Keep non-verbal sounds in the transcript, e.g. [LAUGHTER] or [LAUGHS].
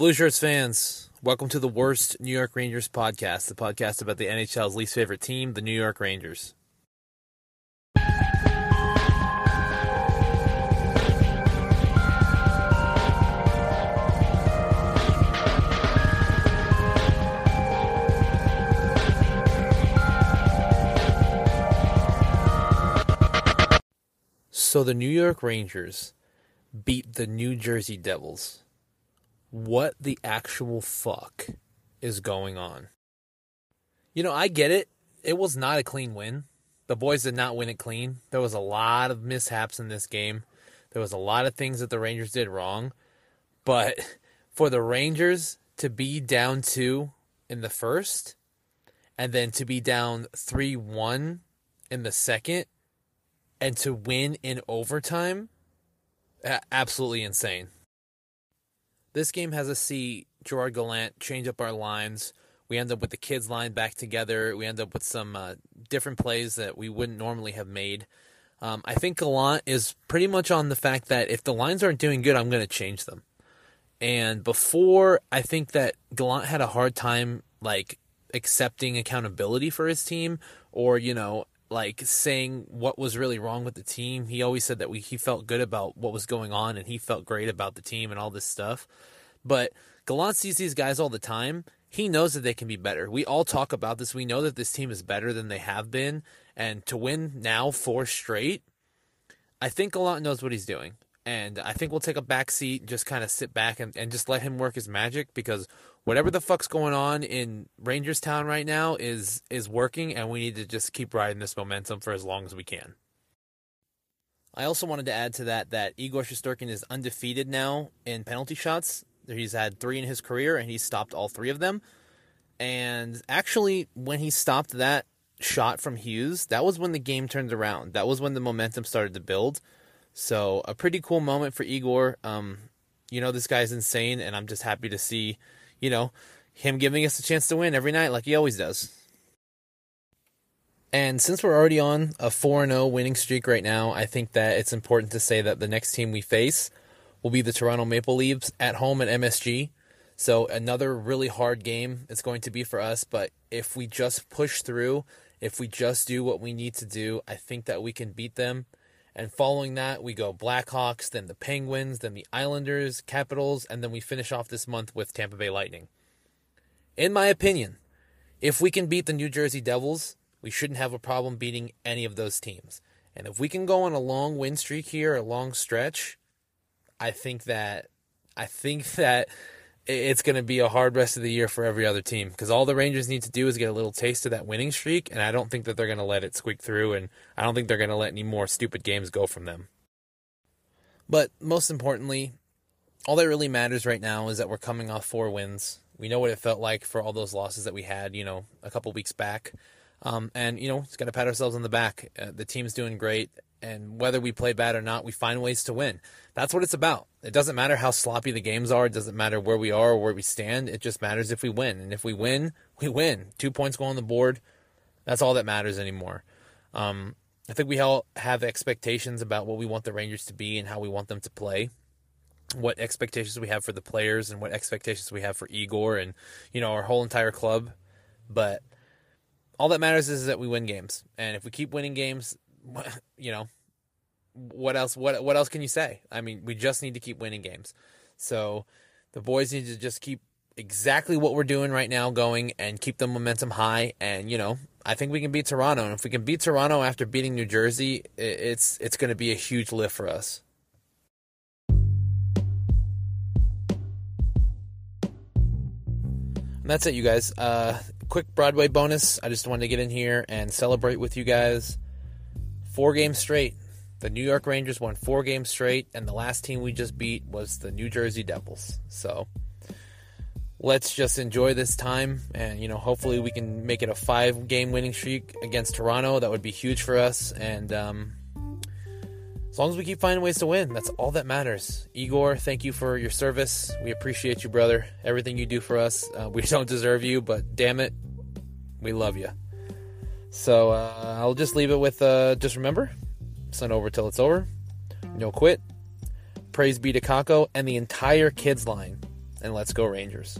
Blue Shirts fans, welcome to the worst New York Rangers podcast, the podcast about the NHL's least favorite team, the New York Rangers. So the New York Rangers beat the New Jersey Devils. What the actual fuck is going on? You know, I get it. It was not a clean win. The boys did not win it clean. There was a lot of mishaps in this game. There was a lot of things that the Rangers did wrong. But [LAUGHS] for the Rangers to be down two in the first and then to be down 3 1 in the second and to win in overtime, absolutely insane. This game has us see Gerard Gallant change up our lines. We end up with the kids line back together. We end up with some uh, different plays that we wouldn't normally have made. Um, I think Gallant is pretty much on the fact that if the lines aren't doing good, I'm going to change them. And before, I think that Gallant had a hard time like accepting accountability for his team, or you know, like saying what was really wrong with the team. He always said that we he felt good about what was going on and he felt great about the team and all this stuff. But Gallant sees these guys all the time. He knows that they can be better. We all talk about this. We know that this team is better than they have been. And to win now four straight, I think Gallant knows what he's doing. And I think we'll take a back seat, just kind of sit back and, and just let him work his magic because whatever the fuck's going on in Rangers Town right now is is working, and we need to just keep riding this momentum for as long as we can. I also wanted to add to that that Igor Shesterkin is undefeated now in penalty shots. He's had three in his career, and he's stopped all three of them. And actually, when he stopped that shot from Hughes, that was when the game turned around. That was when the momentum started to build. So a pretty cool moment for Igor. Um, you know, this guy's insane, and I'm just happy to see you know, him giving us a chance to win every night like he always does. And since we're already on a 4 0 winning streak right now, I think that it's important to say that the next team we face will be the Toronto Maple Leafs at home at MSG. So, another really hard game it's going to be for us. But if we just push through, if we just do what we need to do, I think that we can beat them. And following that, we go Blackhawks, then the Penguins, then the Islanders, Capitals, and then we finish off this month with Tampa Bay Lightning. In my opinion, if we can beat the New Jersey Devils, we shouldn't have a problem beating any of those teams. And if we can go on a long win streak here, a long stretch, I think that I think [LAUGHS] that it's going to be a hard rest of the year for every other team because all the Rangers need to do is get a little taste of that winning streak, and I don't think that they're going to let it squeak through, and I don't think they're going to let any more stupid games go from them. But most importantly, all that really matters right now is that we're coming off four wins. We know what it felt like for all those losses that we had, you know, a couple weeks back. Um, and, you know, it's got to pat ourselves on the back. Uh, the team's doing great and whether we play bad or not, we find ways to win. That's what it's about. It doesn't matter how sloppy the games are. It doesn't matter where we are or where we stand. It just matters if we win. And if we win, we win. Two points go on the board. That's all that matters anymore. Um, I think we all have expectations about what we want the Rangers to be and how we want them to play. What expectations we have for the players and what expectations we have for Igor and you know our whole entire club. But all that matters is that we win games. And if we keep winning games, [LAUGHS] you know, what else? What what else can you say? I mean, we just need to keep winning games. So the boys need to just keep exactly what we're doing right now going and keep the momentum high. And you know, I think we can beat Toronto. And if we can beat Toronto after beating New Jersey, it's it's going to be a huge lift for us. And that's it, you guys. Uh, quick Broadway bonus. I just wanted to get in here and celebrate with you guys four games straight. The New York Rangers won four games straight, and the last team we just beat was the New Jersey Devils. So let's just enjoy this time, and you know, hopefully we can make it a five-game winning streak against Toronto. That would be huge for us, and um, as long as we keep finding ways to win, that's all that matters. Igor, thank you for your service. We appreciate you, brother. Everything you do for us. Uh, we [LAUGHS] don't deserve you, but damn it, we love you. So uh, I'll just leave it with uh, just remember, sun over till it's over. No quit. Praise be to Kakko and the entire kids line. and let's go Rangers.